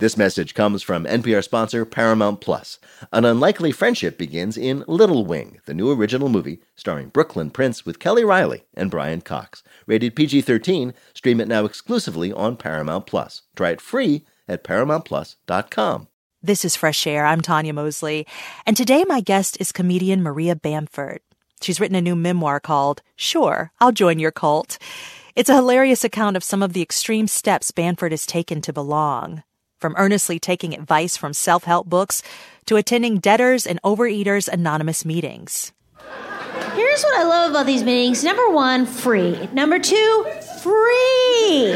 This message comes from NPR sponsor Paramount Plus. An unlikely friendship begins in Little Wing, the new original movie starring Brooklyn Prince with Kelly Reilly and Brian Cox. Rated PG 13, stream it now exclusively on Paramount Plus. Try it free at ParamountPlus.com. This is Fresh Air. I'm Tanya Mosley. And today my guest is comedian Maria Bamford. She's written a new memoir called Sure, I'll Join Your Cult. It's a hilarious account of some of the extreme steps Bamford has taken to belong. From earnestly taking advice from self help books to attending debtors and overeaters anonymous meetings. Here's what I love about these meetings number one, free. Number two, free.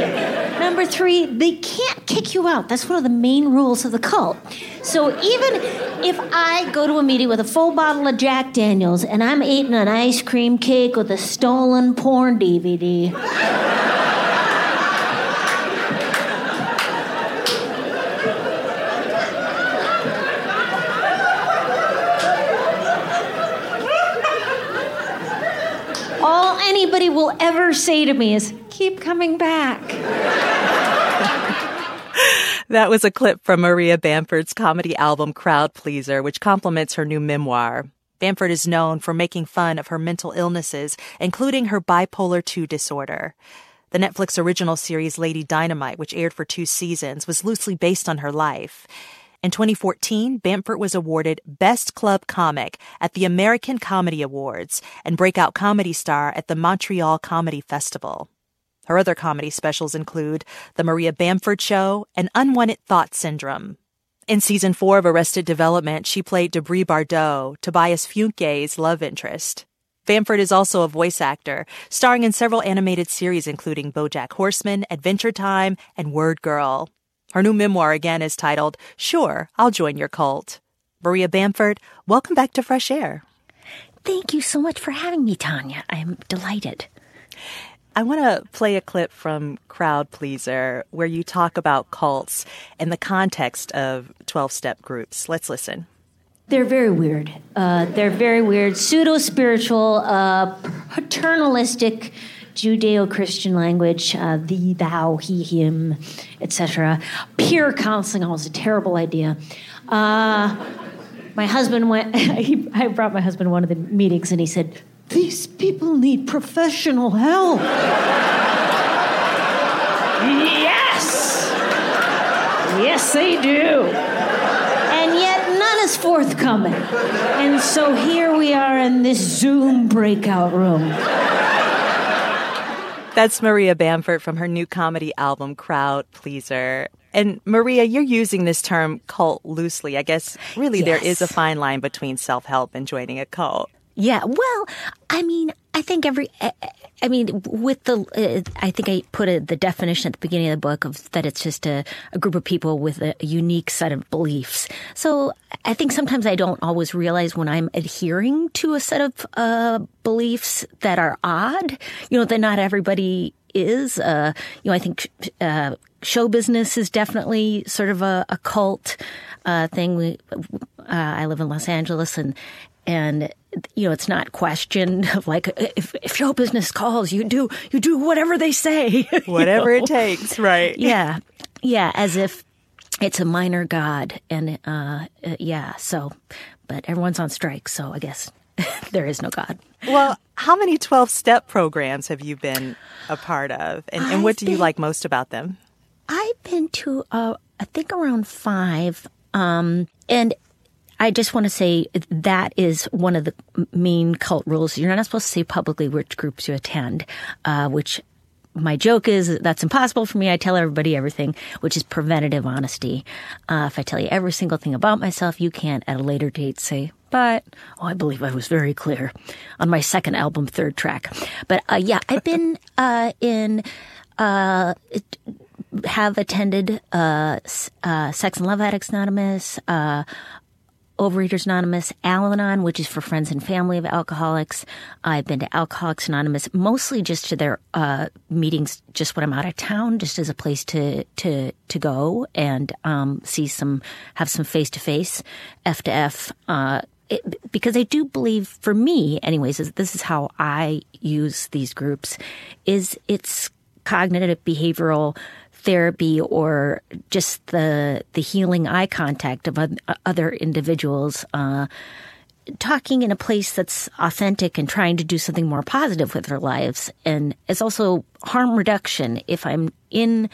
Number three, they can't kick you out. That's one of the main rules of the cult. So even if I go to a meeting with a full bottle of Jack Daniels and I'm eating an ice cream cake with a stolen porn DVD. All anybody will ever say to me is, keep coming back. That was a clip from Maria Bamford's comedy album Crowd Pleaser, which complements her new memoir. Bamford is known for making fun of her mental illnesses, including her bipolar 2 disorder. The Netflix original series Lady Dynamite, which aired for two seasons, was loosely based on her life. In 2014, Bamford was awarded Best Club Comic at the American Comedy Awards and Breakout Comedy Star at the Montreal Comedy Festival. Her other comedy specials include The Maria Bamford Show and Unwanted Thought Syndrome. In season four of Arrested Development, she played DeBrie Bardeaux, Tobias Funke's love interest. Bamford is also a voice actor, starring in several animated series including BoJack Horseman, Adventure Time, and Word Girl. Her new memoir again is titled Sure, I'll Join Your Cult. Maria Bamford, welcome back to Fresh Air. Thank you so much for having me, Tanya. I am delighted. I want to play a clip from Crowd Pleaser where you talk about cults in the context of 12 step groups. Let's listen. They're very weird. Uh, they're very weird, pseudo spiritual, uh, paternalistic, Judeo Christian language, uh, thee, thou, he, him, etc. Peer counseling oh, was a terrible idea. Uh, my husband went, he, I brought my husband one of the meetings and he said, These people need professional help. yes! Yes, they do. And yet none is forthcoming. And so here we are in this Zoom breakout room. That's Maria Bamford from her new comedy album, Crowd Pleaser. And Maria, you're using this term cult loosely. I guess really there is a fine line between self help and joining a cult. Yeah, well, I mean, I think every, I- mean, with the, uh, I think I put a, the definition at the beginning of the book of that it's just a, a group of people with a, unique set of beliefs. So I think sometimes I don't always realize when I'm adhering to a set of uh, beliefs that are odd, you know, that not everybody is. Uh, you know, I think uh, show business is definitely sort of a, a cult uh, thing. We, uh, I live in Los Angeles, and and you know, it's not questioned of like if, if show business calls, you do you do whatever they say, you Whatever know? it takes, right? Yeah, yeah, as if it's a minor god, and uh, uh, yeah. So, but everyone's on strike, so I guess there is no god. Well, how many 12 step programs have you been a part of? And, and what do you like most about them? I've been to, uh, I think around five. Um, and I just want to say that is one of the main cult rules. You're not supposed to say publicly which groups you attend, uh, which my joke is that's impossible for me. I tell everybody everything, which is preventative honesty. Uh, if I tell you every single thing about myself, you can't at a later date say, but oh, I believe I was very clear on my second album, third track. But uh, yeah, I've been uh, in. Uh, have attended uh, uh, Sex and Love Addicts Anonymous, uh, Overeaters Anonymous, Al Anon, which is for friends and family of alcoholics. I've been to Alcoholics Anonymous, mostly just to their uh, meetings, just when I'm out of town, just as a place to to to go and um, see some, have some face to face, F to F. Uh, it, because I do believe, for me, anyways, is this is how I use these groups. Is it's cognitive behavioral therapy or just the the healing eye contact of other individuals. Uh, talking in a place that's authentic and trying to do something more positive with their lives, and it's also harm reduction. If I'm in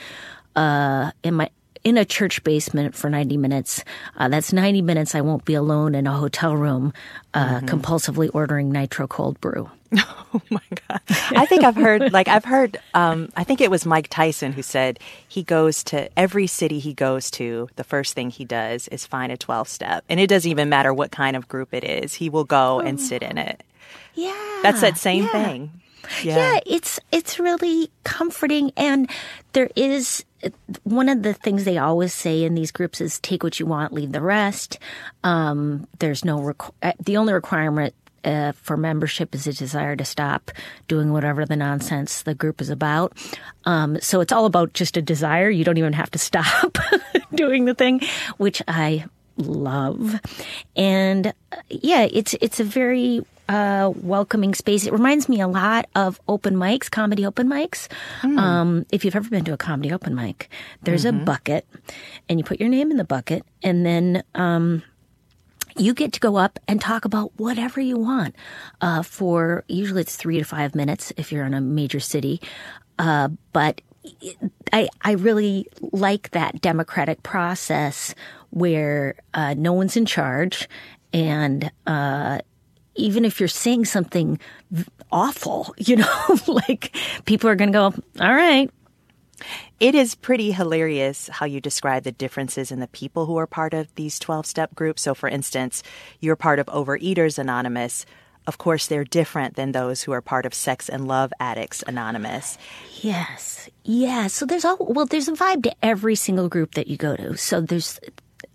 uh, in my in a church basement for 90 minutes. Uh, that's 90 minutes I won't be alone in a hotel room uh, mm-hmm. compulsively ordering nitro cold brew. Oh my God. I think I've heard, like, I've heard, um, I think it was Mike Tyson who said he goes to every city he goes to, the first thing he does is find a 12 step. And it doesn't even matter what kind of group it is, he will go and sit in it. Yeah. That's that same yeah. thing. Yeah. yeah, it's it's really comforting, and there is one of the things they always say in these groups is take what you want, leave the rest. Um, there's no requ- uh, the only requirement uh, for membership is a desire to stop doing whatever the nonsense the group is about. Um, so it's all about just a desire. You don't even have to stop doing the thing, which I love. And uh, yeah, it's it's a very uh, welcoming space. It reminds me a lot of open mics, comedy open mics. Mm. Um, if you've ever been to a comedy open mic, there's mm-hmm. a bucket, and you put your name in the bucket, and then um, you get to go up and talk about whatever you want uh, for usually it's three to five minutes if you're in a major city. Uh, but I, I really like that democratic process where uh, no one's in charge and uh, even if you're saying something awful, you know, like people are going to go, all right. It is pretty hilarious how you describe the differences in the people who are part of these 12 step groups. So, for instance, you're part of Overeaters Anonymous. Of course, they're different than those who are part of Sex and Love Addicts Anonymous. Yes. Yeah. So there's all, well, there's a vibe to every single group that you go to. So there's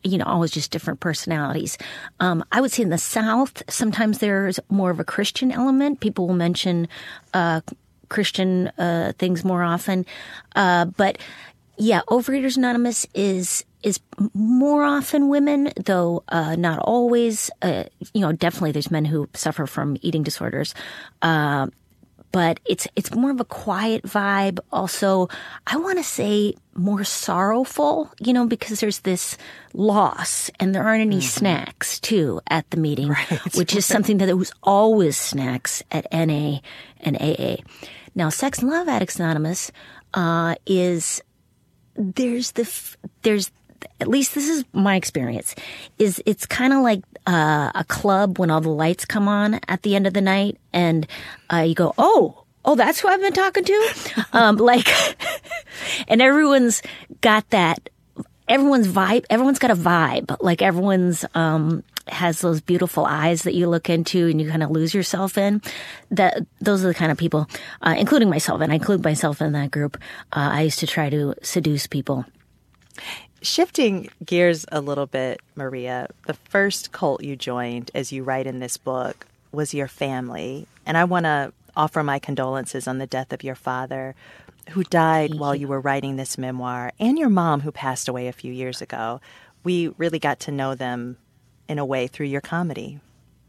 you know, always just different personalities. Um, I would say in the South, sometimes there's more of a Christian element. People will mention uh, Christian uh, things more often, uh, but yeah, Overeaters Anonymous is is more often women, though uh, not always. Uh, you know, definitely there's men who suffer from eating disorders. But it's it's more of a quiet vibe. Also, I want to say more sorrowful, you know, because there's this loss and there aren't any mm-hmm. snacks too at the meeting, right, which is something that there was always snacks at NA and AA. Now, Sex and Love Addicts Anonymous uh, is there's the there's at least this is my experience, is it's kind of like uh, a club when all the lights come on at the end of the night and uh, you go, oh, oh, that's who I've been talking to? um, like, and everyone's got that, everyone's vibe, everyone's got a vibe. Like everyone's, um, has those beautiful eyes that you look into and you kind of lose yourself in. That those are the kind of people, uh, including myself, and I include myself in that group. Uh, I used to try to seduce people. Shifting gears a little bit, Maria, the first cult you joined, as you write in this book, was your family. And I want to offer my condolences on the death of your father, who died while you were writing this memoir, and your mom, who passed away a few years ago. We really got to know them in a way through your comedy.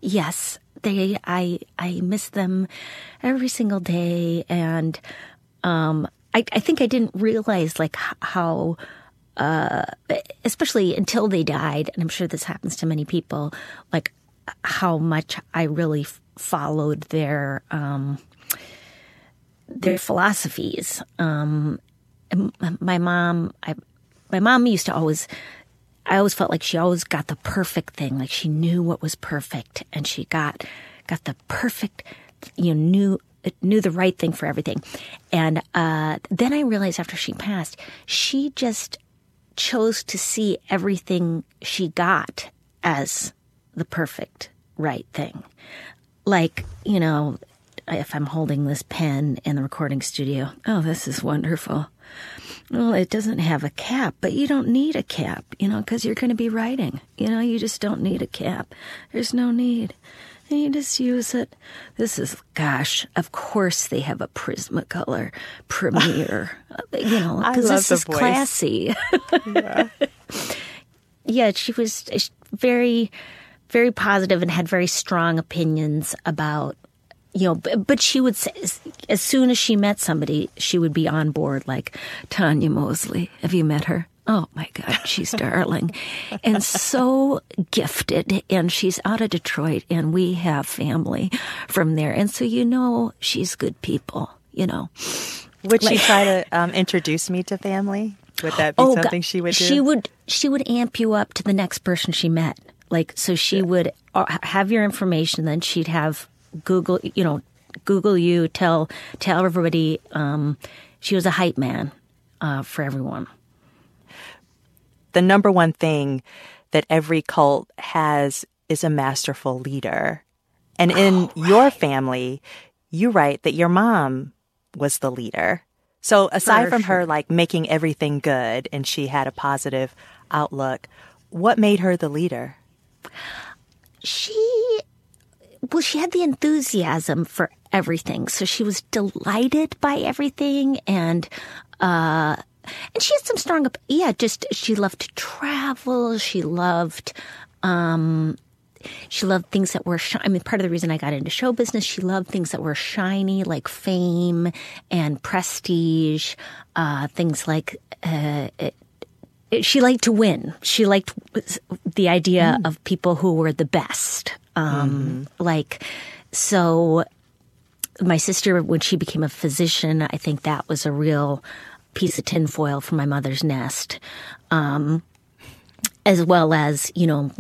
Yes, they. I I miss them every single day, and um, I I think I didn't realize like how uh, especially until they died, and I'm sure this happens to many people, like how much I really f- followed their um, their philosophies. Um, my mom, I, my mom used to always. I always felt like she always got the perfect thing, like she knew what was perfect, and she got got the perfect, you know, knew knew the right thing for everything. And uh, then I realized after she passed, she just chose to see everything she got as the perfect right thing. Like, you know, if I'm holding this pen in the recording studio, oh, this is wonderful. Well, it doesn't have a cap, but you don't need a cap, you know, because you're going to be writing. You know, you just don't need a cap. There's no need you just use it. This is, gosh, of course they have a Prismacolor Premier, you know, because this is voice. classy. yeah. yeah, she was very, very positive and had very strong opinions about you know, but, but she would say, as soon as she met somebody, she would be on board. Like Tanya Mosley, have you met her? Oh my God, she's darling and so gifted. And she's out of Detroit, and we have family from there. And so, you know, she's good people, you know. Would she try to um, introduce me to family? Would that be Oh, something God. she would do? She would. She would amp you up to the next person she met. Like so, she would uh, have your information. Then she'd have Google. You know, Google you. Tell tell everybody. Um, she was a hype man uh, for everyone. The number one thing that every cult has is a masterful leader. And in your family, you write that your mom was the leader. So aside For from her like making everything good and she had a positive outlook, what made her the leader? She well, she had the enthusiasm for everything. So she was delighted by everything and uh and she had some strong yeah, just she loved to travel, she loved um she loved things that were shi- I mean part of the reason I got into show business, she loved things that were shiny like fame and prestige, uh things like uh she liked to win. She liked the idea of people who were the best. Um, Like, so my sister, when she became a physician, I think that was a real piece of tinfoil from my mother's nest. Um, as well as, you know,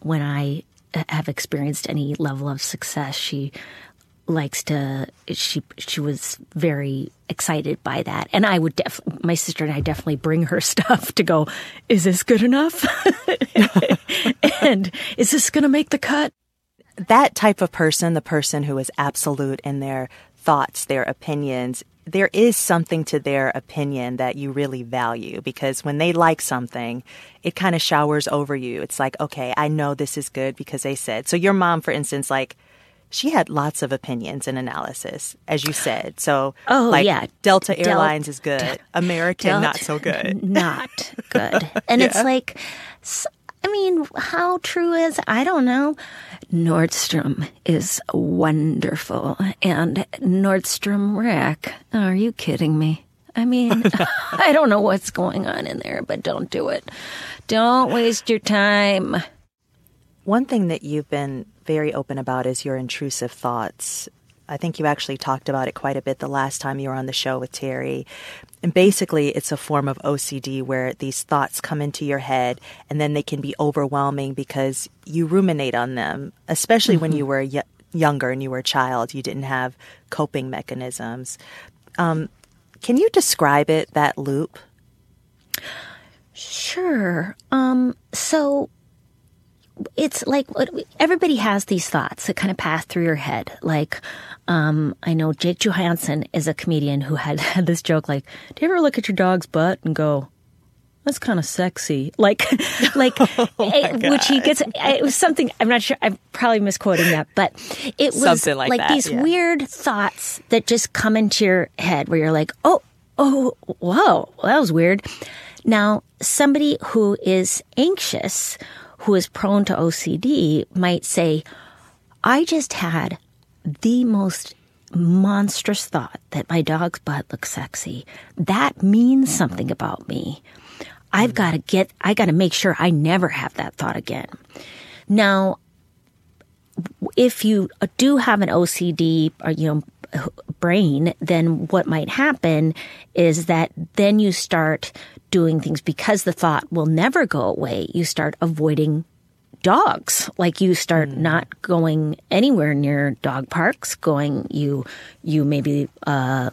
when I have experienced any level of success, she likes to she she was very excited by that and i would def my sister and i definitely bring her stuff to go is this good enough and is this going to make the cut that type of person, the person who is absolute in their thoughts, their opinions, there is something to their opinion that you really value because when they like something, it kind of showers over you. It's like, okay, I know this is good because they said. So your mom, for instance, like, she had lots of opinions and analysis, as you said. So, Oh, like, yeah. Delta Del- Airlines is good. American, Del- not so good. not good and it's like i mean how true is i don't know nordstrom is wonderful and nordstrom rack are you kidding me I mean, I don't know what's going on in there, but don't do it. Don't waste your time. One thing that you've been very open about is your intrusive thoughts. I think you actually talked about it quite a bit the last time you were on the show with Terry. And basically, it's a form of OCD where these thoughts come into your head and then they can be overwhelming because you ruminate on them, especially when you were y- younger and you were a child. You didn't have coping mechanisms. Um, can you describe it, that loop? Sure. Um, so it's like everybody has these thoughts that kind of pass through your head. Like, um, I know Jake Johannsen is a comedian who had, had this joke like, "Do you ever look at your dog's butt and go?" That's kind of sexy, like, like, eh, which he gets. It was something. I'm not sure. I'm probably misquoting that, but it was Something like that, these yeah. weird thoughts that just come into your head where you're like, oh, oh, whoa, well, that was weird. Now, somebody who is anxious, who is prone to OCD, might say, I just had the most monstrous thought that my dog's butt looks sexy. That means something about me. I've hmm. got to get, I got to make sure I never have that thought again. Now, if you uh, do have an OCD or uh, you know brain, then what might happen is that then you start doing things because the thought will never go away. You start avoiding dogs. Like you start not going anywhere near dog parks. Going you you maybe uh,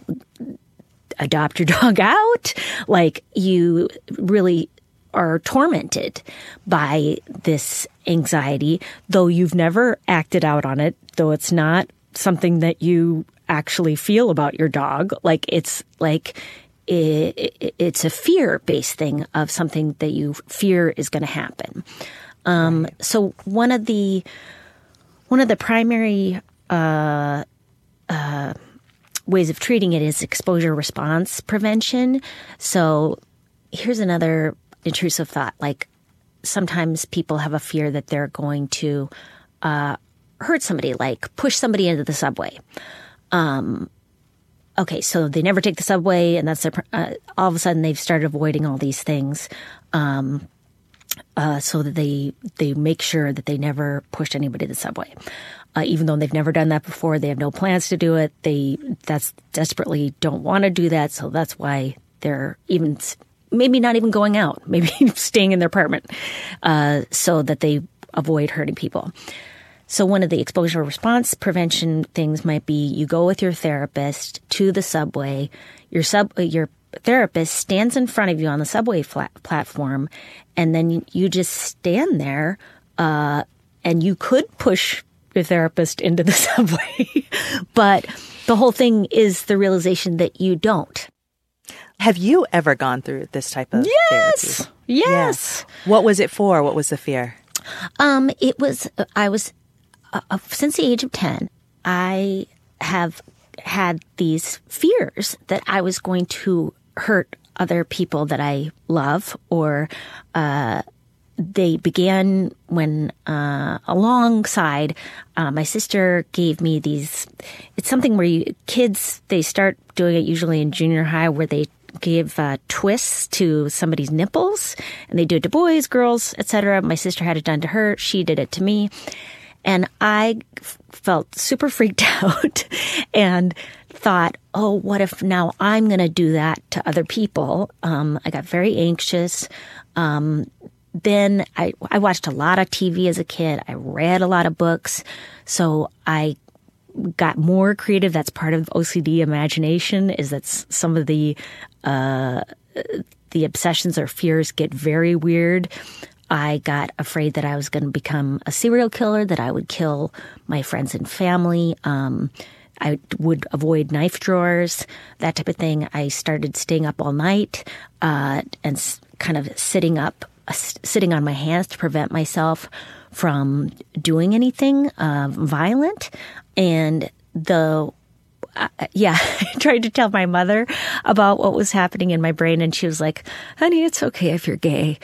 adopt your dog out. Like you really are tormented by this anxiety, though you've never acted out on it, though it's not something that you actually feel about your dog. Like it's like it's a fear based thing of something that you fear is going to happen. Um, So one of the one of the primary uh, uh, ways of treating it is exposure response prevention. So here's another intrusive thought like sometimes people have a fear that they're going to uh, hurt somebody, like push somebody into the subway. Um, okay, so they never take the subway, and that's their, uh, all of a sudden they've started avoiding all these things. Um, uh, so that they they make sure that they never push anybody to the subway. Uh, even though they've never done that before, they have no plans to do it. They that's desperately don't want to do that, so that's why they're even maybe not even going out, maybe staying in their apartment, uh, so that they avoid hurting people. So one of the exposure response prevention things might be you go with your therapist to the subway. Your sub your therapist stands in front of you on the subway flat platform, and then you just stand there, uh, and you could push your therapist into the subway, but the whole thing is the realization that you don't. Have you ever gone through this type of yes, therapy? yes. Yeah. What was it for? What was the fear? Um, it was I was uh, uh since the age of ten. I have had these fears that I was going to hurt other people that I love or uh, they began when uh, alongside uh, my sister gave me these it's something where you kids they start doing it usually in junior high where they give uh, twists to somebody's nipples and they do it to boys girls etc my sister had it done to her she did it to me and I f- felt super freaked out and thought, oh, what if now I'm going to do that to other people? Um, I got very anxious. Um, then I, I watched a lot of TV as a kid. I read a lot of books. So I got more creative. That's part of OCD imagination is that some of the, uh, the obsessions or fears get very weird. I got afraid that I was going to become a serial killer, that I would kill my friends and family. Um, I would avoid knife drawers, that type of thing. I started staying up all night uh, and s- kind of sitting up, uh, sitting on my hands to prevent myself from doing anything uh, violent. And the uh, yeah, I tried to tell my mother about what was happening in my brain, and she was like, "Honey, it's okay if you're gay,"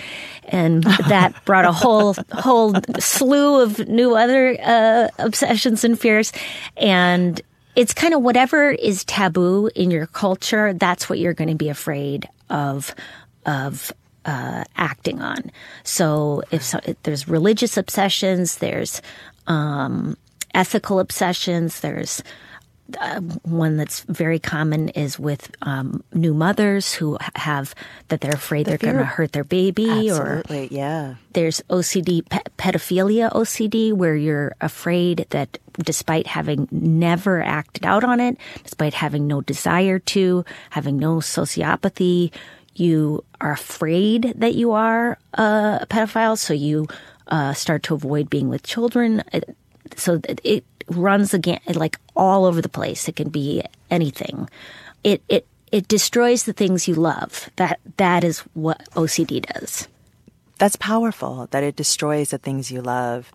and that brought a whole whole slew of new other uh, obsessions and fears, and it's kind of whatever is taboo in your culture, that's what you're going to be afraid of, of, uh, acting on. So if, so, if, there's religious obsessions, there's, um, ethical obsessions, there's, uh, one that's very common is with um, new mothers who have that they're afraid the they're going to hurt their baby Absolutely, or yeah. there's ocd pe- pedophilia ocd where you're afraid that despite having never acted out on it despite having no desire to having no sociopathy you are afraid that you are a pedophile. So you uh, start to avoid being with children. So it runs again like all over the place. It can be anything. It it it destroys the things you love. That that is what OCD does. That's powerful that it destroys the things you love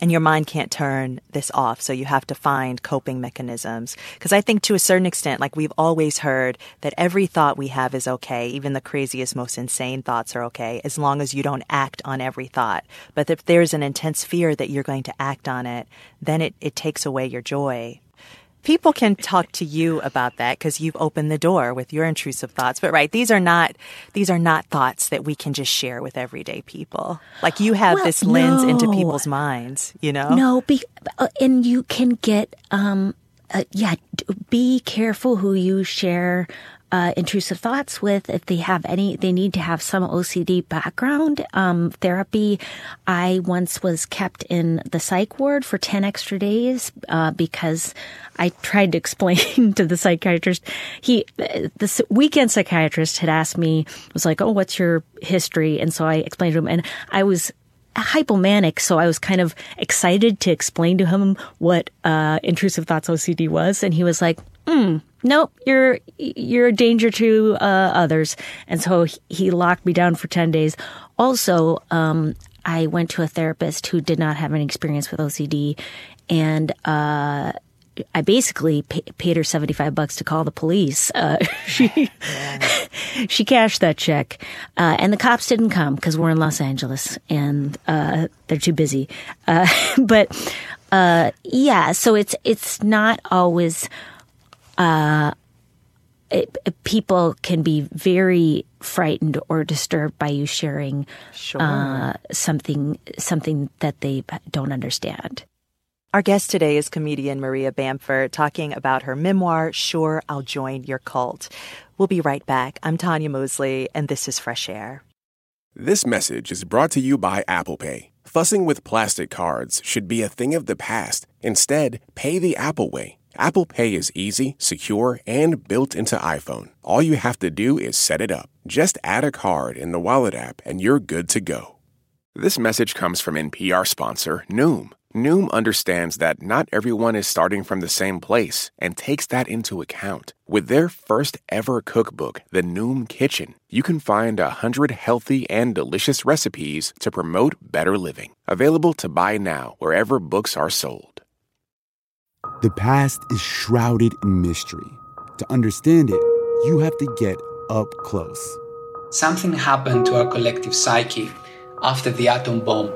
and your mind can't turn this off. So you have to find coping mechanisms. Because I think to a certain extent, like we've always heard that every thought we have is okay. Even the craziest, most insane thoughts are okay, as long as you don't act on every thought. But if there's an intense fear that you're going to act on it, then it, it takes away your joy people can talk to you about that because you've opened the door with your intrusive thoughts. But right, these are not these are not thoughts that we can just share with everyday people. Like you have well, this lens no. into people's minds, you know? No, be, uh, and you can get um, uh, yeah. Be careful who you share uh, intrusive thoughts with if they have any they need to have some ocd background um, therapy. I once was kept in the psych ward for 10 extra days uh, because i tried to explain to the psychiatrist. He the weekend psychiatrist had asked me was like oh what's your history? And so i explained to him and i was hypomanic, so I was kind of excited to explain to him what uh, intrusive thoughts OCD was, and he was like, "Hmm, nope, you're you're a danger to uh, others. And so he locked me down for 10 days. Also, um, I went to a therapist who did not have any experience with OCD and uh, I basically pay, paid her 75 bucks to call the police. Uh, she, she cashed that check. Uh, and the cops didn't come because we're in Los Angeles and, uh, they're too busy. Uh, but, uh, yeah, so it's, it's not always, uh, it, it, people can be very frightened or disturbed by you sharing Sure. uh, something something that they don't understand. Our guest today is comedian Maria Bamford talking about her memoir, Sure, I'll Join Your Cult. We'll be right back. I'm Tanya Mosley, and this is Fresh Air. This message is brought to you by Apple Pay. Fussing with plastic cards should be a thing of the past. Instead, pay the Apple way. Apple Pay is easy, secure, and built into iPhone. All you have to do is set it up. Just add a card in the Wallet app and you're good to go. This message comes from NPR sponsor Noom. Noom understands that not everyone is starting from the same place and takes that into account. With their first ever cookbook, The Noom Kitchen, you can find a hundred healthy and delicious recipes to promote better living. Available to buy now wherever books are sold. The past is shrouded in mystery. To understand it, you have to get up close. Something happened to our collective psyche after the atom bomb.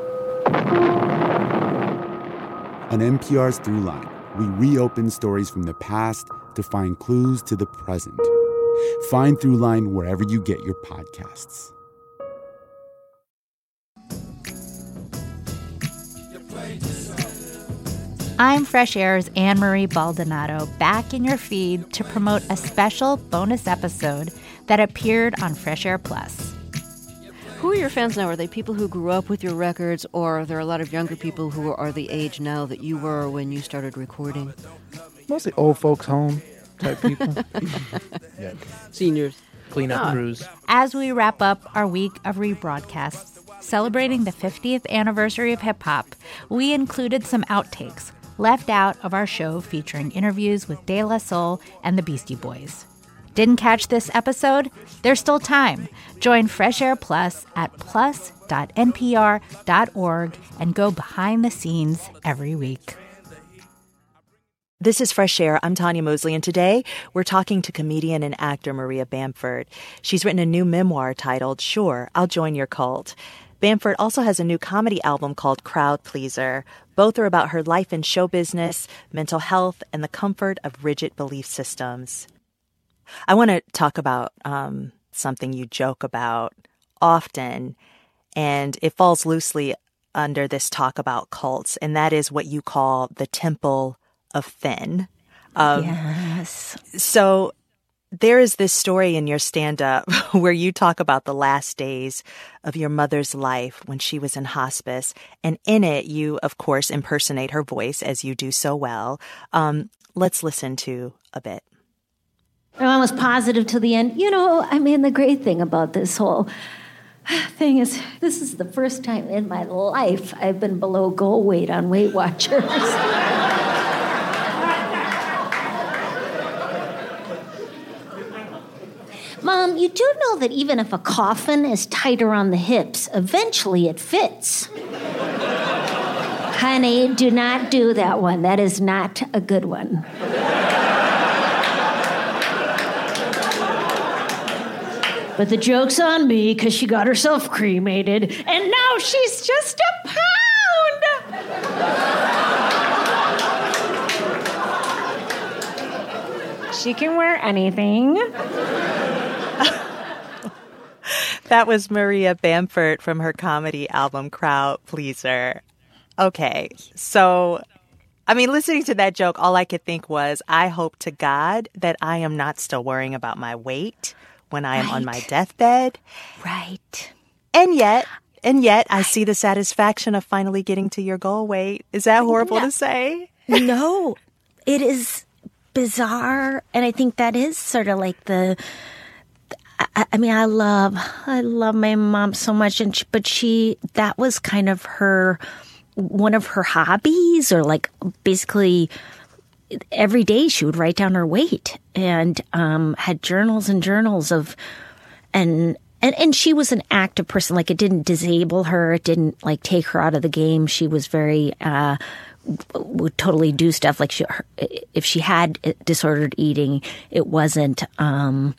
On NPR's Throughline, we reopen stories from the past to find clues to the present. Find Throughline wherever you get your podcasts. I'm Fresh Air's Ann Marie Baldonado back in your feed to promote a special bonus episode that appeared on Fresh Air Plus. Who are your fans now? Are they people who grew up with your records, or are there a lot of younger people who are the age now that you were when you started recording? Mostly old folks home type people. yeah. Seniors. Cleanup Oh. Ah. crews. As we wrap up our week of rebroadcasts, celebrating the 50th anniversary of hip hop, we included some outtakes left out of our show featuring interviews with De La Soul and the Beastie Boys. Didn't catch this episode? There's still time. Join Fresh Air Plus at plus.npr.org and go behind the scenes every week. This is Fresh Air. I'm Tanya Mosley, and today we're talking to comedian and actor Maria Bamford. She's written a new memoir titled Sure, I'll Join Your Cult. Bamford also has a new comedy album called Crowd Pleaser. Both are about her life in show business, mental health, and the comfort of rigid belief systems. I want to talk about um, something you joke about often, and it falls loosely under this talk about cults, and that is what you call the temple of Finn. Um, yes. So there is this story in your stand up where you talk about the last days of your mother's life when she was in hospice. And in it, you, of course, impersonate her voice as you do so well. Um, let's listen to a bit. Mom was positive to the end. You know, I mean, the great thing about this whole thing is, this is the first time in my life I've been below goal weight on Weight Watchers. Mom, you do know that even if a coffin is tighter on the hips, eventually it fits. Honey, do not do that one. That is not a good one. But the joke's on me because she got herself cremated, and now she's just a pound. she can wear anything. That was Maria Bamford from her comedy album Crowd Pleaser. Okay, so I mean, listening to that joke, all I could think was, I hope to God that I am not still worrying about my weight when I am on my deathbed. Right. And yet, and yet, I see the satisfaction of finally getting to your goal weight. Is that horrible to say? no, it is bizarre, and I think that is sort of like the. I, I mean, I love, I love my mom so much, and she, but she, that was kind of her, one of her hobbies, or like basically every day she would write down her weight and um, had journals and journals of, and and and she was an active person. Like it didn't disable her. It didn't like take her out of the game. She was very uh, would totally do stuff like she, if she had disordered eating, it wasn't um,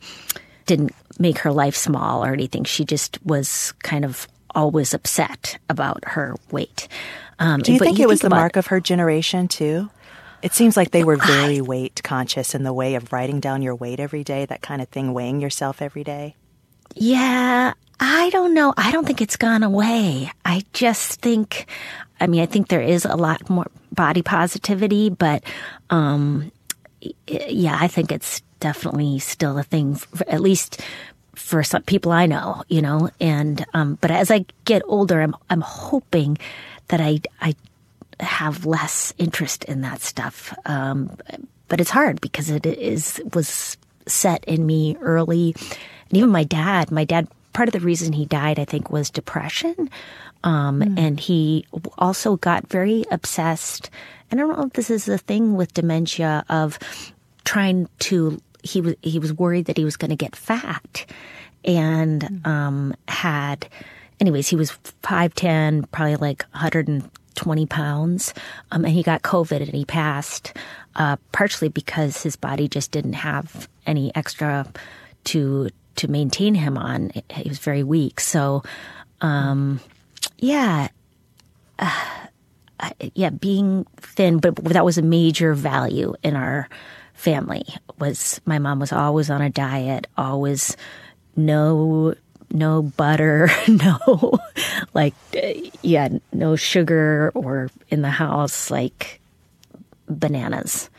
didn't make her life small or anything. She just was kind of always upset about her weight. Um, do you think you it was the mark of her generation too? It seems like they were very weight conscious in the way of writing down your weight every day, that kind of thing, weighing yourself every day. Yeah, I don't know. I don't think it's gone away. I just think, I mean, I think there is a lot more body positivity, but um, yeah, I think it's definitely still a thing, for, at least for some people I know, you know. And um, but as I get older, I'm I'm hoping that I I have less interest in that stuff. Um, but it's hard because it is was set in me early, and even my dad. My dad. Part of the reason he died, I think, was depression. Um, mm. And he also got very obsessed. And I don't know if this is a thing with dementia of trying to. He was he was worried that he was going to get fat, and mm. um, had. Anyways, he was five ten, probably like 120 pounds, um, and he got COVID and he passed. Uh, partially because his body just didn't have any extra to to maintain him on. He was very weak. So, um, yeah, uh, yeah, being thin, but that was a major value in our family. Was my mom was always on a diet, always no no butter, no like yeah, no sugar or in the house like bananas.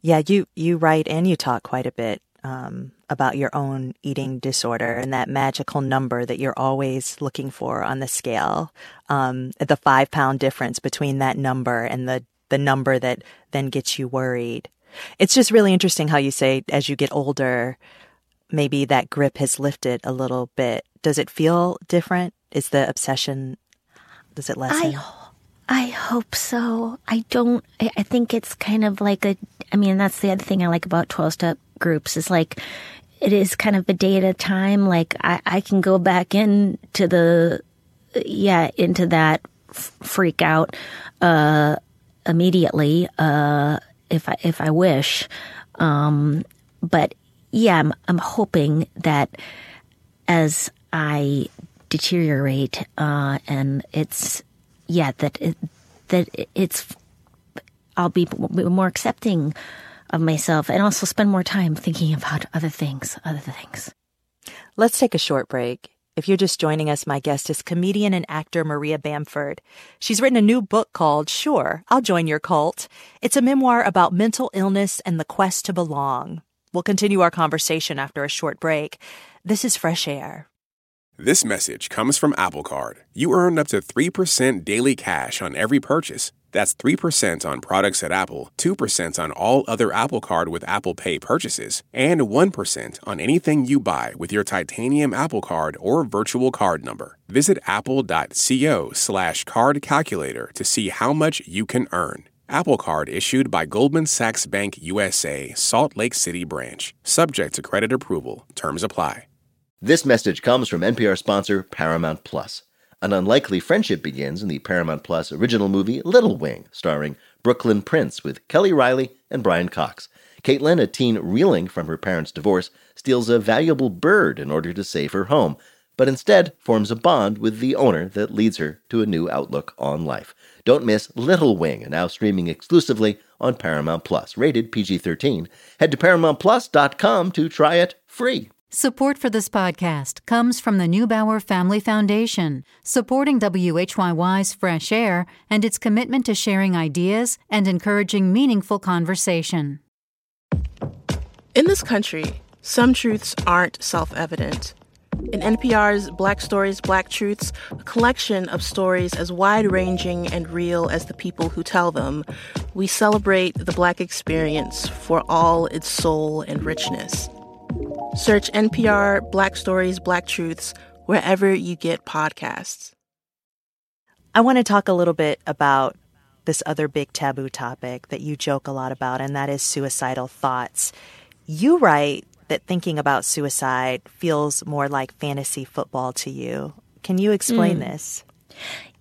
Yeah, you you write and you talk quite a bit um, about your own eating disorder and that magical number that you're always looking for on the scale. Um, the five pound difference between that number and the, the number that then gets you worried. It's just really interesting how you say as you get older, maybe that grip has lifted a little bit. Does it feel different? Is the obsession, does it lessen? I, I hope so. I don't, I, I think it's kind of like a, I mean, that's the other thing I like about 12 step groups is like, it is kind of a day at a time. Like I, I can go back into the, yeah, into that f- freak out, uh, immediately, uh, if I, if I wish. Um, but yeah, I'm, I'm hoping that as I deteriorate, uh, and it's, yeah, that it, that it's, I'll be more accepting of myself and also spend more time thinking about other things, other things. Let's take a short break. If you're just joining us, my guest is comedian and actor Maria Bamford. She's written a new book called Sure, I'll Join Your Cult. It's a memoir about mental illness and the quest to belong. We'll continue our conversation after a short break. This is Fresh Air. This message comes from Apple Card. You earn up to 3% daily cash on every purchase. That's 3% on products at Apple, 2% on all other Apple Card with Apple Pay purchases, and 1% on anything you buy with your titanium Apple Card or virtual card number. Visit apple.co slash card calculator to see how much you can earn. Apple Card issued by Goldman Sachs Bank USA, Salt Lake City branch. Subject to credit approval. Terms apply. This message comes from NPR sponsor Paramount Plus. An unlikely friendship begins in the Paramount Plus original movie Little Wing, starring Brooklyn Prince with Kelly Reilly and Brian Cox. Caitlin, a teen reeling from her parents' divorce, steals a valuable bird in order to save her home, but instead forms a bond with the owner that leads her to a new outlook on life. Don't miss Little Wing, now streaming exclusively on Paramount Plus, rated PG 13. Head to ParamountPlus.com to try it free. Support for this podcast comes from the Neubauer Family Foundation, supporting WHYY's Fresh Air and its commitment to sharing ideas and encouraging meaningful conversation. In this country, some truths aren't self evident. In NPR's Black Stories, Black Truths, a collection of stories as wide ranging and real as the people who tell them, we celebrate the Black experience for all its soul and richness. Search NPR Black Stories, Black Truths wherever you get podcasts. I want to talk a little bit about this other big taboo topic that you joke a lot about, and that is suicidal thoughts. You write that thinking about suicide feels more like fantasy football to you. Can you explain mm. this?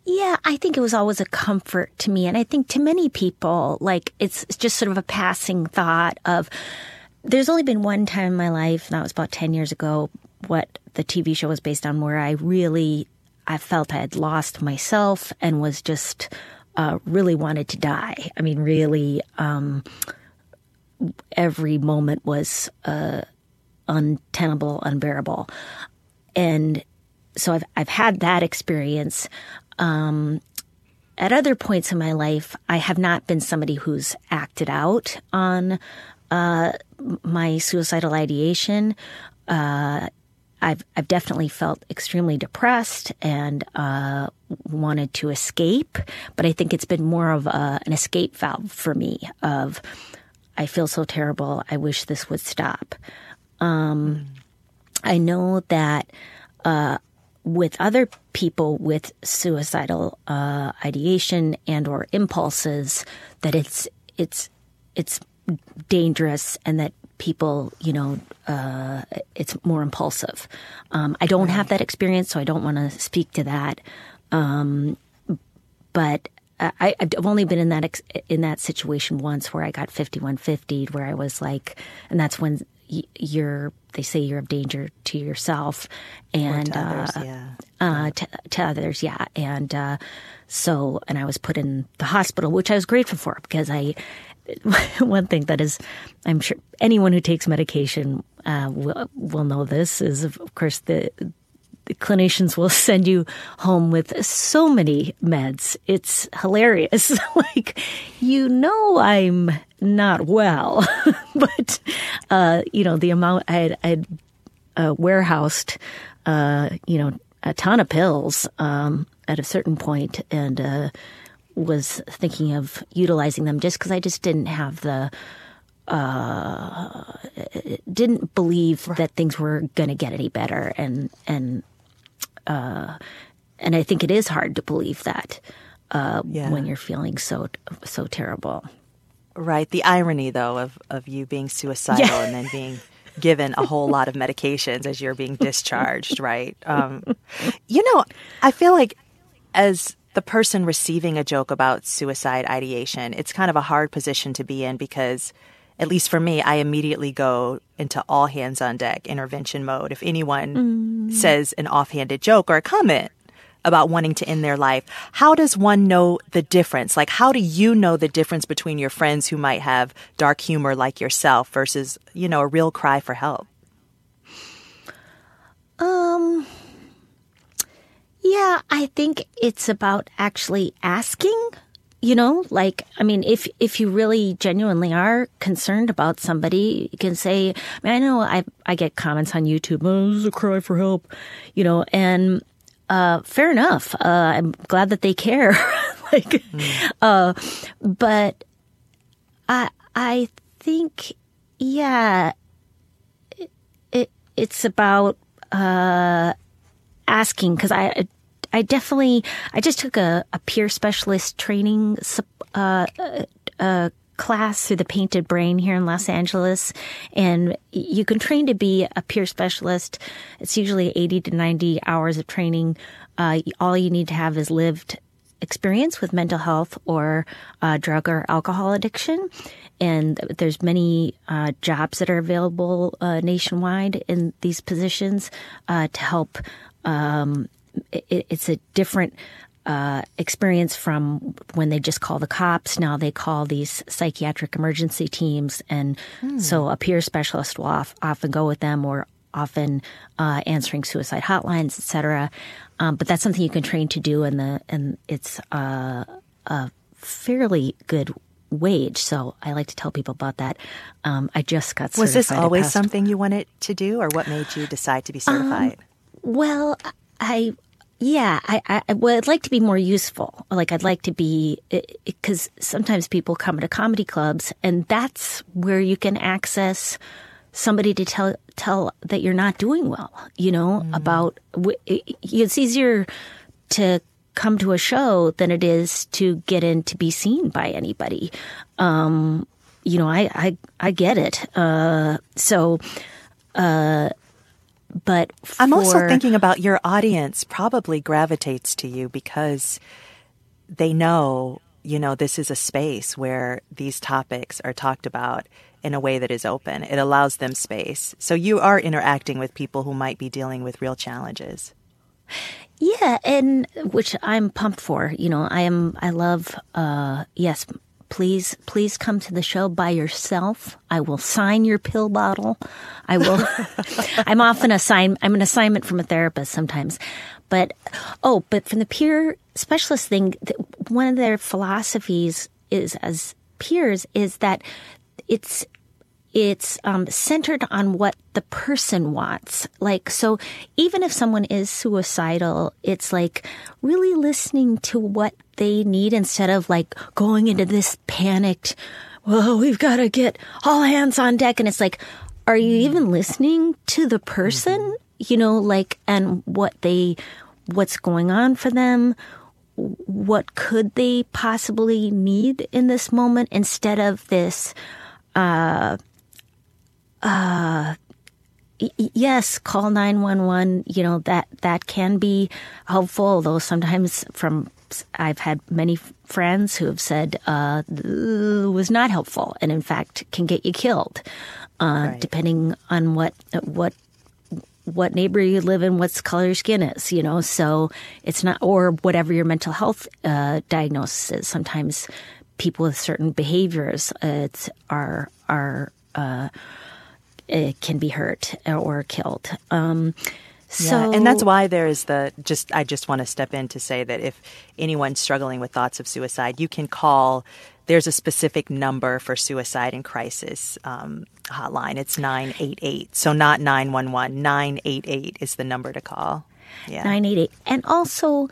Yeah, I think it was always a comfort to me. And I think to many people, like, it's just sort of a passing thought of there's only been one time in my life, and that was about 10 years ago, what the TV show was based on, where I really, I felt I had lost myself and was just, uh, really wanted to die. I mean, really, um, every moment was, uh, untenable, unbearable. And so I've, I've had that experience. Um, at other points in my life, I have not been somebody who's acted out on uh, my suicidal ideation. Uh, I've I've definitely felt extremely depressed and uh, wanted to escape, but I think it's been more of a, an escape valve for me. Of I feel so terrible. I wish this would stop. Um, I know that uh, with other people with suicidal uh, ideation and or impulses that it's it's it's dangerous and that people you know uh, it's more impulsive um, i don't have that experience so i don't want to speak to that um, but I, have only been in that in that situation once where I got 5150 where I was like, and that's when you're they say you're of danger to yourself and to others, uh, yeah. Uh, to, to, others, yeah. And uh, so, and I was put in the hospital, which I was grateful for because I. One thing that is, I'm sure anyone who takes medication uh, will will know this is, of course, the clinicians will send you home with so many meds. It's hilarious. like, you know, I'm not well, but, uh, you know, the amount I had, I had uh, warehoused, uh, you know, a ton of pills, um, at a certain point and, uh, was thinking of utilizing them just because I just didn't have the, uh, didn't believe that things were going to get any better, and and uh, and I think it is hard to believe that uh, yeah. when you're feeling so so terrible. Right. The irony, though, of of you being suicidal yeah. and then being given a whole lot of medications as you're being discharged. Right. Um, you know, I feel like as the person receiving a joke about suicide ideation, it's kind of a hard position to be in because at least for me, I immediately go into all hands on deck intervention mode. If anyone mm. says an offhanded joke or a comment about wanting to end their life, how does one know the difference? Like, how do you know the difference between your friends who might have dark humor like yourself versus, you know, a real cry for help? Um, yeah, I think it's about actually asking you know like i mean if if you really genuinely are concerned about somebody you can say i mean i know i i get comments on youtube oh, this is a cry for help you know and uh fair enough uh i'm glad that they care like mm. uh but i i think yeah it, it it's about uh asking because i I definitely, I just took a, a peer specialist training uh, uh, class through the Painted Brain here in Los Angeles, and you can train to be a peer specialist. It's usually 80 to 90 hours of training. Uh, all you need to have is lived experience with mental health or uh, drug or alcohol addiction. And there's many uh, jobs that are available uh, nationwide in these positions uh, to help um, it, it's a different uh, experience from when they just call the cops. Now they call these psychiatric emergency teams, and hmm. so a peer specialist will off, often go with them, or often uh, answering suicide hotlines, etc. Um, but that's something you can train to do, and the and it's uh, a fairly good wage. So I like to tell people about that. Um, I just got was this always something you wanted to do, or what made you decide to be certified? Um, well, I yeah, I, I well, I'd like to be more useful. Like I'd like to be because sometimes people come to comedy clubs, and that's where you can access somebody to tell tell that you're not doing well. You know mm. about it's easier to come to a show than it is to get in to be seen by anybody. Um, you know, I I I get it. Uh, so. Uh, but I'm also thinking about your audience probably gravitates to you because they know, you know, this is a space where these topics are talked about in a way that is open. It allows them space. So you are interacting with people who might be dealing with real challenges. Yeah, and which I'm pumped for. You know, I am. I love. Uh, yes, please, please come to the show by yourself. I will sign your pill bottle. I will. I'm often assign. I'm an assignment from a therapist sometimes, but oh, but from the peer specialist thing, th- one of their philosophies is as peers is that it's it's um, centered on what the person wants. Like, so even if someone is suicidal, it's like really listening to what they need instead of like going into this panicked, well, we've got to get all hands on deck. And it's like, are you even listening to the person? You know, like, and what they, what's going on for them? What could they possibly need in this moment instead of this, uh, uh, y- yes, call 911. You know, that, that can be helpful, though sometimes from, I've had many friends who have said, uh, was not helpful and in fact can get you killed, uh, depending on what, what, what neighbor you live in, what color your skin is, you know, so it's not, or whatever your mental health, uh, diagnosis is. Sometimes people with certain behaviors, uh, it's, are, are, uh, it can be hurt or killed. Um, so, yeah, and that's why there is the just. I just want to step in to say that if anyone's struggling with thoughts of suicide, you can call. There's a specific number for suicide and crisis um, hotline. It's nine eight eight. So not nine one one. Nine eight eight is the number to call. Yeah, 988. And also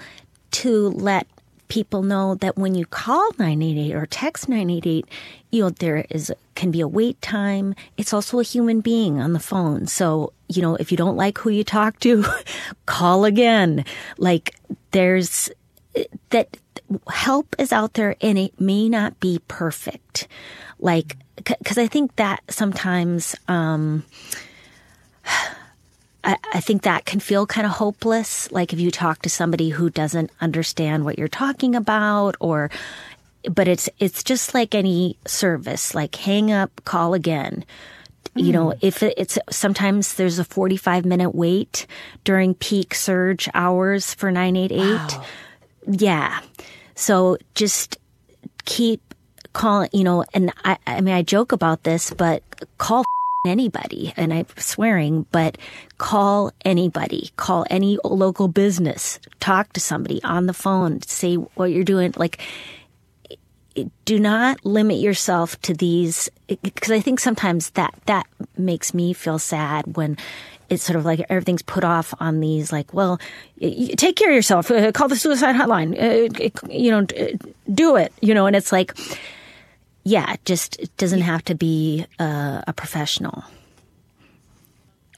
to let people know that when you call 988 or text 988, you know, there is can be a wait time. It's also a human being on the phone. So, you know, if you don't like who you talk to, call again. Like there's that help is out there and it may not be perfect. Like, cause I think that sometimes, um, I, I think that can feel kind of hopeless. Like if you talk to somebody who doesn't understand what you're talking about or, but it's, it's just like any service, like hang up, call again. You hmm. know, if it's sometimes there's a 45 minute wait during peak surge hours for 988. Yeah. So just keep calling, you know, and I, I mean, I joke about this, but call anybody, and I'm swearing, but call anybody, call any local business, talk to somebody on the phone, say what you're doing. Like, do not limit yourself to these, because I think sometimes that, that makes me feel sad when it's sort of like everything's put off on these, like, well, take care of yourself, uh, call the suicide hotline, uh, you know, do it, you know, and it's like, yeah, it just it doesn't have to be uh, a professional.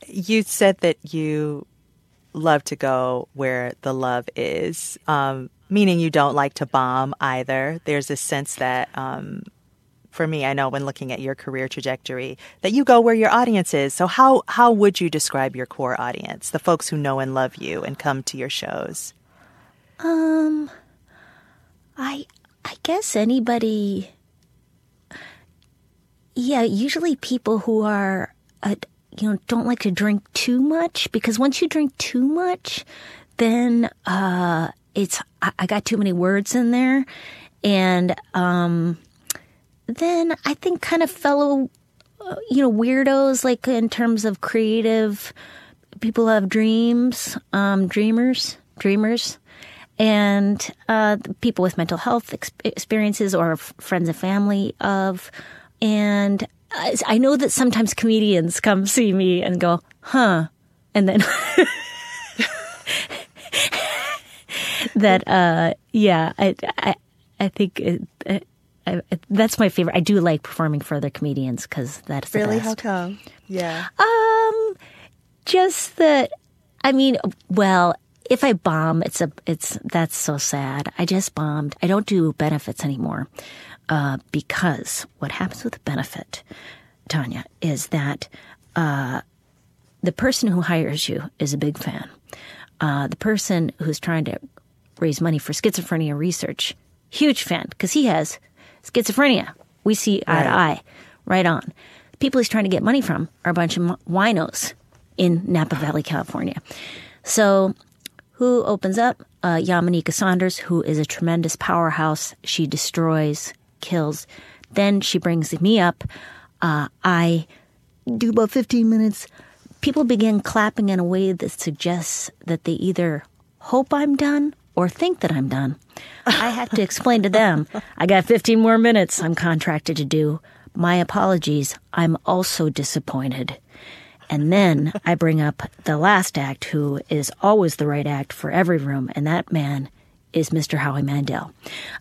You said that you love to go where the love is, um, meaning you don't like to bomb either. There's a sense that, um, for me, I know when looking at your career trajectory, that you go where your audience is. So how how would you describe your core audience, the folks who know and love you and come to your shows? Um, I I guess anybody. Yeah, usually people who are, uh, you know, don't like to drink too much because once you drink too much, then uh, it's I, I got too many words in there, and um, then I think kind of fellow, uh, you know, weirdos like in terms of creative people have dreams, um, dreamers, dreamers and uh, people with mental health ex- experiences or f- friends and family of. And I know that sometimes comedians come see me and go, huh. And then that, uh, yeah, I, I, I think it, I, I, that's my favorite. I do like performing for other comedians because that's Really? How come? Yeah. Um, just that. I mean, well, if I bomb, it's a it's that's so sad. I just bombed. I don't do benefits anymore uh, because what happens with a benefit, Tanya, is that uh, the person who hires you is a big fan. Uh, the person who's trying to raise money for schizophrenia research, huge fan, because he has schizophrenia. We see eye to eye, right on. The people he's trying to get money from are a bunch of winos in Napa Valley, California. So, who opens up? Uh, Yamaneika Saunders, who is a tremendous powerhouse. She destroys, kills. Then she brings me up. Uh, I do about 15 minutes. People begin clapping in a way that suggests that they either hope I'm done or think that I'm done. I have to explain to them, I got 15 more minutes I'm contracted to do. My apologies. I'm also disappointed. And then I bring up the last act, who is always the right act for every room, and that man is Mr. Howie Mandel.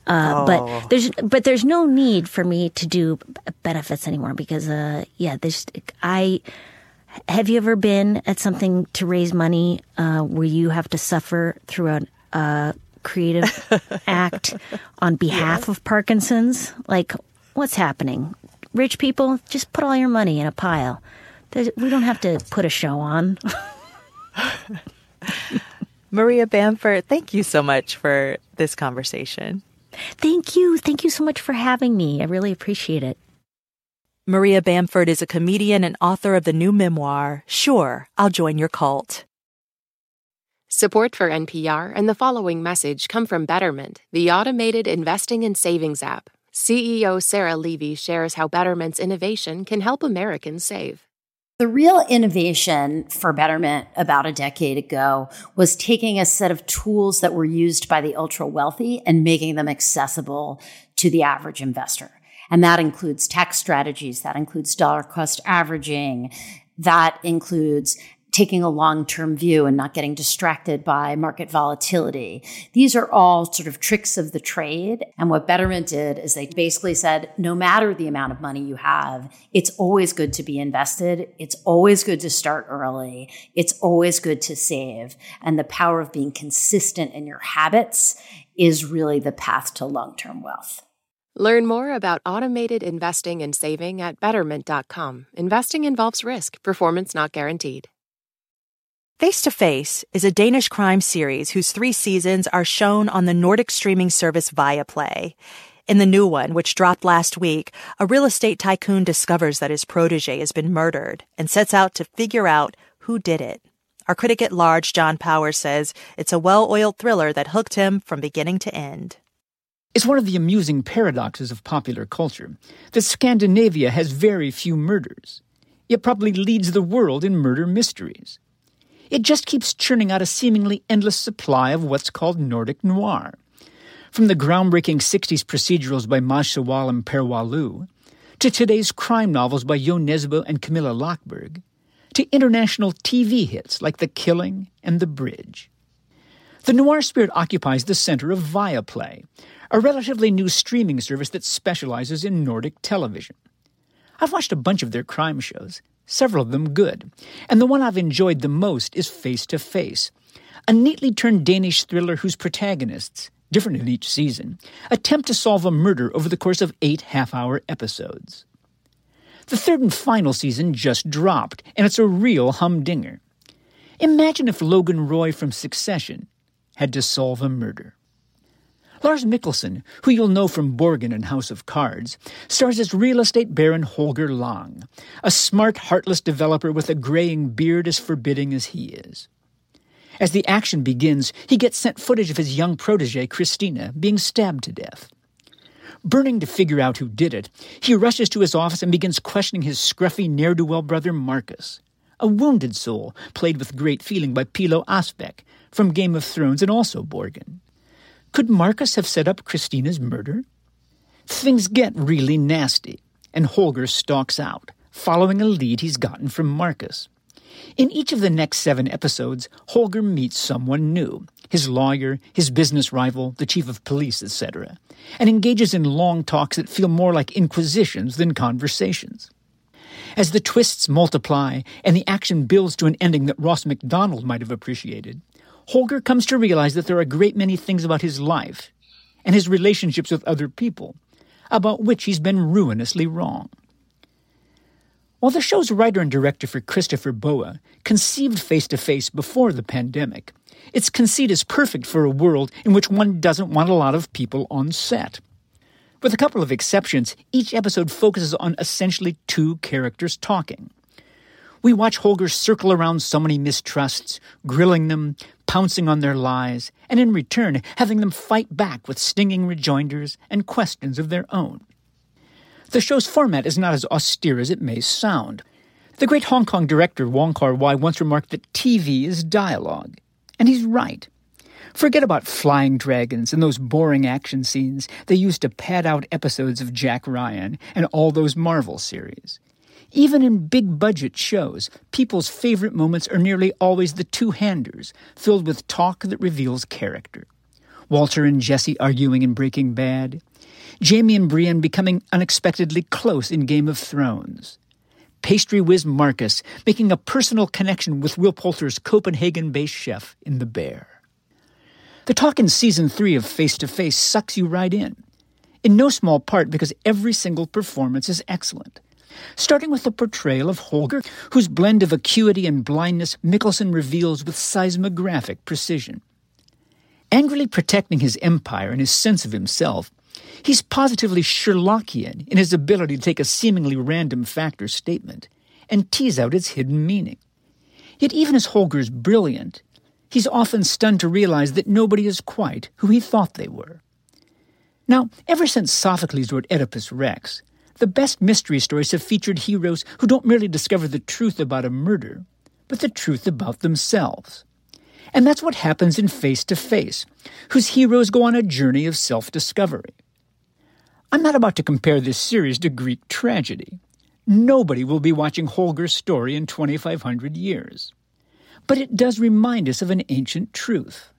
Uh, Oh. But there's but there's no need for me to do benefits anymore because uh, yeah, there's I. Have you ever been at something to raise money uh, where you have to suffer through a uh, creative act on behalf of Parkinson's? Like, what's happening? Rich people, just put all your money in a pile. There's, we don't have to put a show on. Maria Bamford, thank you so much for this conversation. Thank you. Thank you so much for having me. I really appreciate it. Maria Bamford is a comedian and author of the new memoir, Sure, I'll Join Your Cult. Support for NPR and the following message come from Betterment, the automated investing and savings app. CEO Sarah Levy shares how Betterment's innovation can help Americans save. The real innovation for Betterment about a decade ago was taking a set of tools that were used by the ultra wealthy and making them accessible to the average investor. And that includes tax strategies, that includes dollar cost averaging, that includes taking a long term view and not getting distracted by market volatility. These are all sort of tricks of the trade. And what Betterment did is they basically said no matter the amount of money you have, it's always good to be invested. It's always good to start early. It's always good to save. And the power of being consistent in your habits is really the path to long term wealth. Learn more about automated investing and saving at betterment.com. Investing involves risk, performance not guaranteed. Face to Face is a Danish crime series whose three seasons are shown on the Nordic streaming service Viaplay. In the new one, which dropped last week, a real estate tycoon discovers that his protege has been murdered and sets out to figure out who did it. Our critic at large, John Powers, says it's a well oiled thriller that hooked him from beginning to end. It's one of the amusing paradoxes of popular culture that Scandinavia has very few murders, yet probably leads the world in murder mysteries. It just keeps churning out a seemingly endless supply of what's called Nordic noir. From the groundbreaking 60s procedurals by Maj Sjöwall and Per Wahlöö, to today's crime novels by Jo Nesbo and Camilla Läckberg, to international TV hits like The Killing and The Bridge. The noir spirit occupies the center of Viaplay, a relatively new streaming service that specializes in Nordic television. I've watched a bunch of their crime shows, several of them good, and the one I've enjoyed the most is Face to Face, a neatly turned Danish thriller whose protagonists, different in each season, attempt to solve a murder over the course of eight half hour episodes. The third and final season just dropped, and it's a real humdinger. Imagine if Logan Roy from Succession had to solve a murder. Lars Mikkelsen, who you'll know from Borgen and House of Cards, stars as real estate baron Holger Lang, a smart, heartless developer with a graying beard as forbidding as he is. As the action begins, he gets sent footage of his young protege, Christina, being stabbed to death. Burning to figure out who did it, he rushes to his office and begins questioning his scruffy ne'er do well brother Marcus, a wounded soul played with great feeling by Pilou Asbæk from Game of Thrones and also Borgen. Could Marcus have set up Christina's murder? Things get really nasty, and Holger stalks out, following a lead he's gotten from Marcus. In each of the next seven episodes, Holger meets someone new his lawyer, his business rival, the chief of police, etc., and engages in long talks that feel more like inquisitions than conversations. As the twists multiply and the action builds to an ending that Ross MacDonald might have appreciated, Holger comes to realize that there are a great many things about his life and his relationships with other people about which he's been ruinously wrong. While the show's writer and director for Christoffer Boe conceived Face to Face before the pandemic, its conceit is perfect for a world in which one doesn't want a lot of people on set. With a couple of exceptions, each episode focuses on essentially two characters talking. We watch Holger circle around so many mistrusts, grilling them, pouncing on their lies, and in return having them fight back with stinging rejoinders and questions of their own. The show's format is not as austere as it may sound. The great Hong Kong director Wong Kar Wai once remarked that TV is dialogue. And he's right. Forget about flying dragons and those boring action scenes they used to pad out episodes of Jack Ryan and all those Marvel series. Even in big budget shows, people's favorite moments are nearly always the two handers, filled with talk that reveals character. Walter and Jesse arguing in Breaking Bad, Jamie and Brienne becoming unexpectedly close in Game of Thrones. Pastry whiz Marcus making a personal connection with Will Poulter's Copenhagen based chef in The Bear. The talk in season three of Face to Face sucks you right in, in no small part because every single performance is excellent. Starting with the portrayal of Holger, whose blend of acuity and blindness Mikkelsen reveals with seismographic precision. Angrily protecting his empire and his sense of himself, He's positively Sherlockian in his ability to take a seemingly random fact or statement and tease out its hidden meaning. Yet, even as Holger's brilliant, he's often stunned to realize that nobody is quite who he thought they were. Now, ever since Sophocles wrote Oedipus Rex, the best mystery stories have featured heroes who don't merely discover the truth about a murder, but the truth about themselves. And that's what happens in Face to Face, whose heroes go on a journey of self discovery. I'm not about to compare this series to Greek tragedy. Nobody will be watching Holger's story in 2,500 years. But it does remind us of an ancient truth.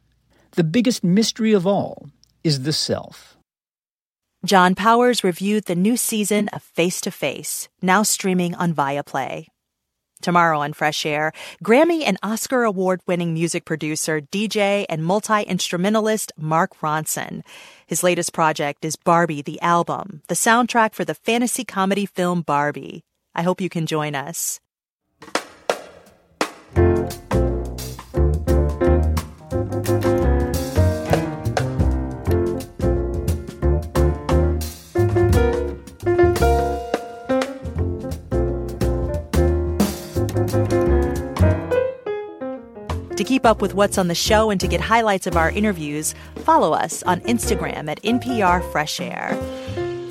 The biggest mystery of all is the self. John Powers reviewed the new season of Face to Face, now streaming on Viaplay. Tomorrow on Fresh Air, Grammy and Oscar award winning music producer, DJ, and multi instrumentalist Mark Ronson. His latest project is Barbie the Album, the soundtrack for the fantasy comedy film Barbie. I hope you can join us. Keep up with what's on the show and to get highlights of our interviews, follow us on Instagram at NPR Fresh Air.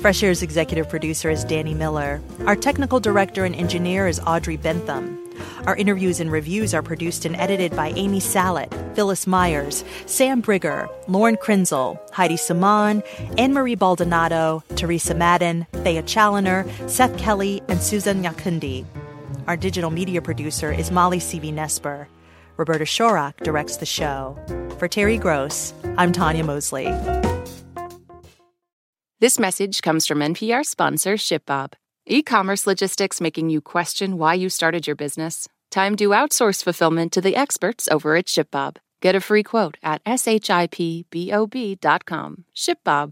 Fresh Air's executive producer is Danny Miller. Our technical director and engineer is Audrey Bentham. Our interviews and reviews are produced and edited by Amy Salit, Phyllis Myers, Sam Briger, Lauren Krenzel, Heidi Saman, Ann Marie Baldonado, Teresa Madden, Thea Challoner, Seth Kelly, and Susan Nyakundi. Our digital media producer is Molly Seavy-Nesper. Roberta Shorrock directs the show. For Terry Gross, I'm Tanya Mosley. This message comes from NPR sponsor ShipBob. E commerce logistics making you question why you started your business? Time to outsource fulfillment to the experts over at ShipBob. Get a free quote at shipbob.com. ShipBob.